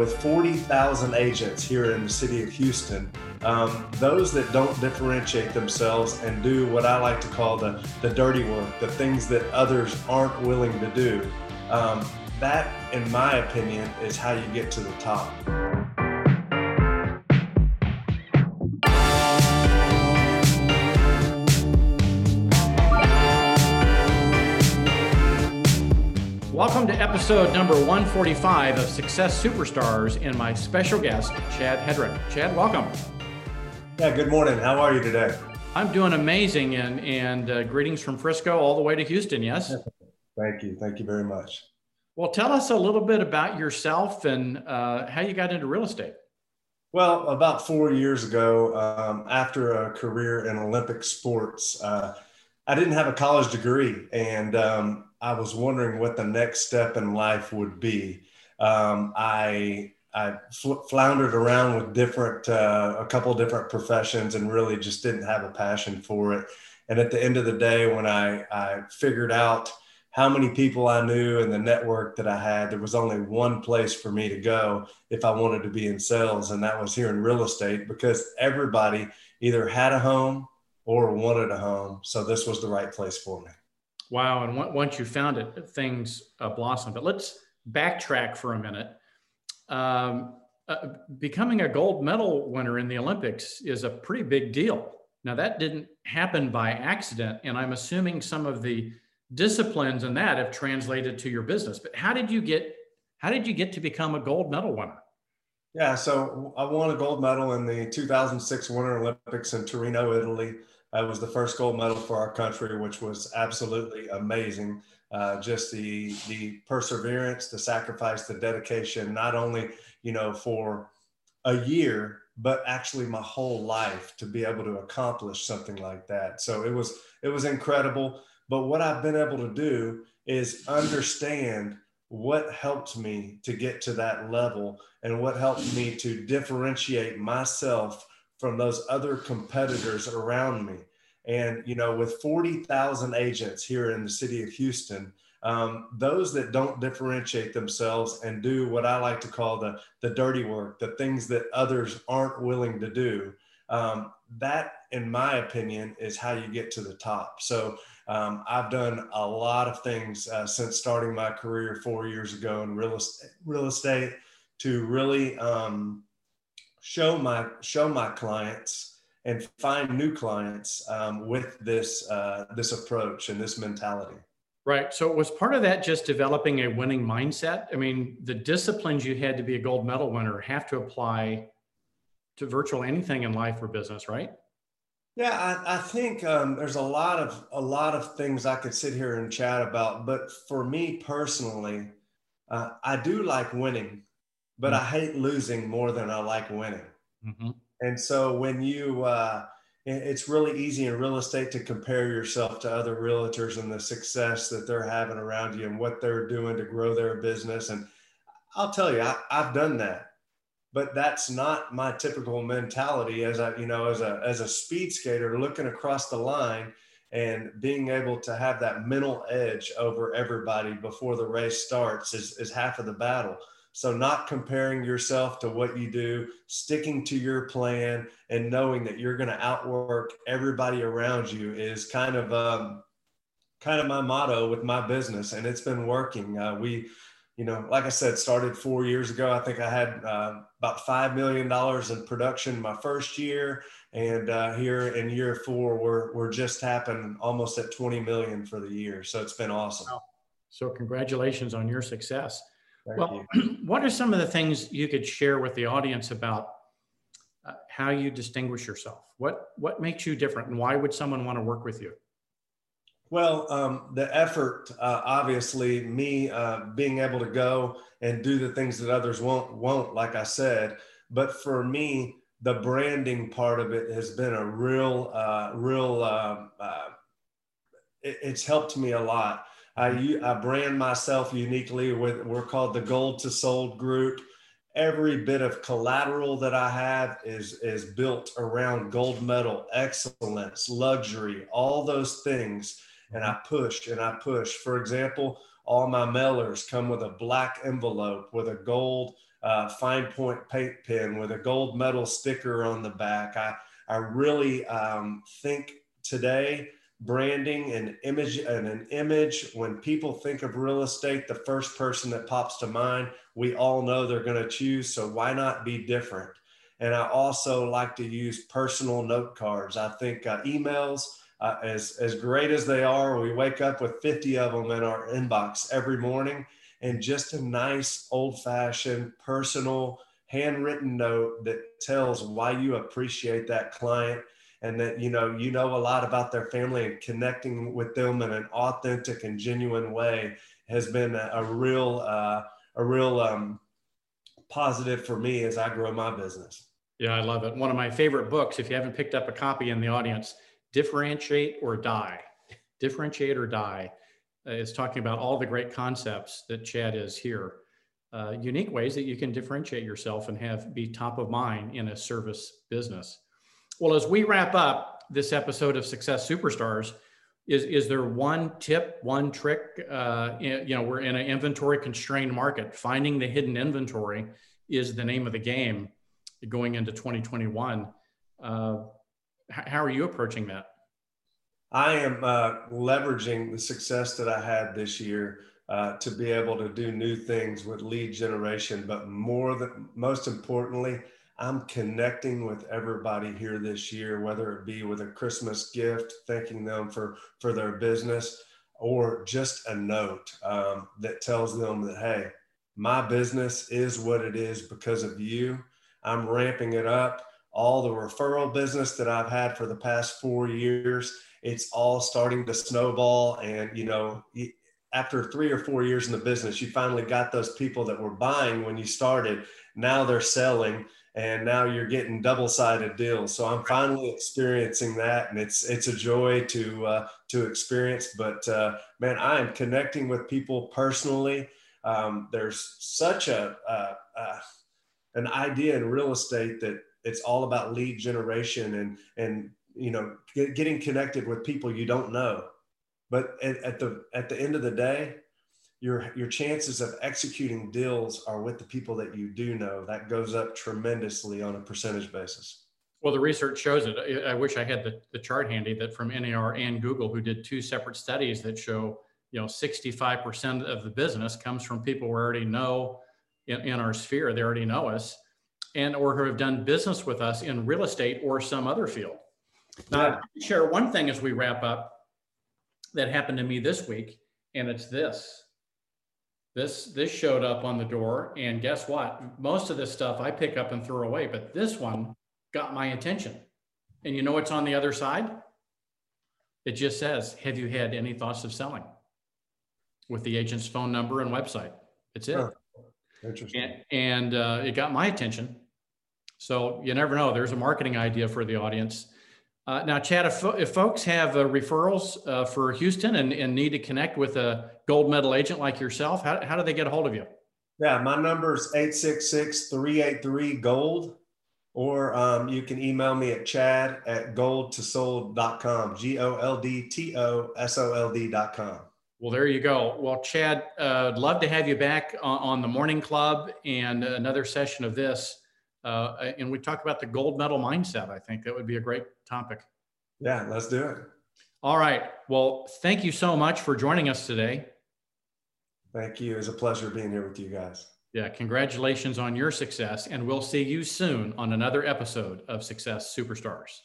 With 40,000 agents here in the city of Houston, um, those that don't differentiate themselves and do what I like to call the, the dirty work, the things that others aren't willing to do, um, that, in my opinion, is how you get to the top. Welcome to episode number 145 of Success Superstars and my special guest, Chad Hedrick. Chad, welcome. Yeah, good morning. How are you today? I'm doing amazing and, and uh, greetings from Frisco all the way to Houston, yes? Thank you. Thank you very much. Well, tell us a little bit about yourself and uh, how you got into real estate. Well, about four years ago, um, after a career in Olympic sports, uh, I didn't have a college degree, and um, I was wondering what the next step in life would be. Um, I I fl- floundered around with different uh, a couple different professions and really just didn't have a passion for it. And at the end of the day, when I I figured out how many people I knew and the network that I had, there was only one place for me to go if I wanted to be in sales, and that was here in real estate because everybody either had a home or wanted a home. So this was the right place for me. Wow. And once you found it, things uh, blossomed. But let's backtrack for a minute. Um, uh, becoming a gold medal winner in the Olympics is a pretty big deal. Now, that didn't happen by accident. And I'm assuming some of the disciplines in that have translated to your business. But how did you get how did you get to become a gold medal winner? Yeah, so I won a gold medal in the 2006 Winter Olympics in Torino, Italy. It was the first gold medal for our country, which was absolutely amazing. Uh, just the the perseverance, the sacrifice, the dedication, not only you know for a year, but actually my whole life to be able to accomplish something like that. So it was it was incredible. But what I've been able to do is understand what helped me to get to that level and what helped me to differentiate myself from those other competitors around me. And, you know, with 40,000 agents here in the city of Houston, um, those that don't differentiate themselves and do what I like to call the, the dirty work, the things that others aren't willing to do, um, that, in my opinion, is how you get to the top. So um, I've done a lot of things uh, since starting my career four years ago in real estate, real estate to really um, show my show my clients and find new clients um, with this uh, this approach and this mentality. Right. So was part of that just developing a winning mindset? I mean, the disciplines you had to be a gold medal winner have to apply to virtual anything in life or business, right? Yeah, I, I think um, there's a lot of a lot of things I could sit here and chat about, but for me personally, uh, I do like winning but mm-hmm. I hate losing more than I like winning. Mm-hmm. And so when you, uh, it's really easy in real estate to compare yourself to other realtors and the success that they're having around you and what they're doing to grow their business. And I'll tell you, I, I've done that, but that's not my typical mentality as a, you know, as a, as a speed skater looking across the line and being able to have that mental edge over everybody before the race starts is, is half of the battle so, not comparing yourself to what you do, sticking to your plan, and knowing that you're going to outwork everybody around you is kind of um, kind of my motto with my business, and it's been working. Uh, we, you know, like I said, started four years ago. I think I had uh, about five million dollars in production my first year, and uh, here in year four, we're we're just tapping almost at twenty million for the year. So it's been awesome. Wow. So congratulations on your success. Thank well, you. what are some of the things you could share with the audience about uh, how you distinguish yourself? What what makes you different, and why would someone want to work with you? Well, um, the effort, uh, obviously, me uh, being able to go and do the things that others won't won't, like I said. But for me, the branding part of it has been a real, uh, real. Uh, uh, it, it's helped me a lot I, I brand myself uniquely with, we're called the Gold to Sold group. Every bit of collateral that I have is, is built around gold medal, excellence, luxury, all those things. And I push and I push. For example, all my mailers come with a black envelope with a gold uh, fine point paint pen with a gold medal sticker on the back. I, I really um, think today branding and image and an image. When people think of real estate the first person that pops to mind we all know they're going to choose so why not be different? And i also like to use personal note cards. I think uh, emails uh, as as great as they are we wake up with 50 of them in our inbox every morning. And just a nice old fashioned personal handwritten note that tells why you appreciate that client and that you know you know a lot about their family and connecting with them in an authentic and genuine way has been a, a real uh, a real um, positive for me as I grow my business. Yeah, I love it. One of my favorite books. If you haven't picked up a copy in the audience, "Differentiate or Die." Differentiate or Die uh, is talking about all the great concepts that Chad is here. Uh, unique ways that you can differentiate yourself and have be top of mind in a service business. Well, as we wrap up this episode of Success Superstars, is is there one tip, one trick? Uh, you know, we're in an inventory constrained market. Finding the hidden inventory is the name of the game going into 2021. Uh, how are you approaching that? I am uh, leveraging the success that I had this year uh, to be able to do new things with lead generation, but more than most importantly, I'm connecting with everybody here this year, whether it be with a Christmas gift, thanking them for for their business, or just a note um, that tells them that hey, my business is what it is because of you. I'm ramping it up. All the referral business that I've had for the past four years, it's all starting to snowball. And you know, after three or four years in the business, you finally got those people that were buying when you started. Now they're selling and now you're getting double-sided deals. So I'm finally experiencing that, and it's it's a joy to uh, to experience. But uh, man, I am connecting with people personally. Um, there's such a uh, uh, an idea in real estate that it's all about lead generation and and you know get, getting connected with people you don't know. But at, at the at the end of the day, your your chances of executing deals are with the people that you do know. That goes up tremendously on a percentage basis. Well, the research shows it. I wish I had the, the chart handy that from NAR and Google, who did two separate studies that show, you know, 65% of the business comes from people we already know in, in our sphere. They already know us and or who have done business with us in real estate or some other field. Now, yeah. share one thing as we wrap up that happened to me this week, and it's this. This this showed up on the door, and guess what? Most of this stuff I pick up and throw away, but this one got my attention. And you know what's on the other side? It just says, "Have you had any thoughts of selling?" With the agent's phone number and website. It's it. Huh. Interesting. And, and uh, it got my attention. So you never know. There's a marketing idea for the audience. Uh, now, Chad, if, if folks have uh, referrals uh, for Houston and, and, need to connect with a gold medal agent like yourself, how, how do they get a hold of you? Yeah, my number is 866 383 GOLD, or um, you can email me at chad at goldtosold.com, G O L D T O S O L D.com. Well, there you go. Well, Chad, uh, I'd love to have you back on, on the Morning Club and another session of this. Uh, and we talk about the gold medal mindset. I think that would be a great topic. Yeah, let's do it. All right. Well, thank you so much for joining us today. Thank you. It's a pleasure being here with you guys. Yeah, congratulations on your success, and we'll see you soon on another episode of Success Superstars.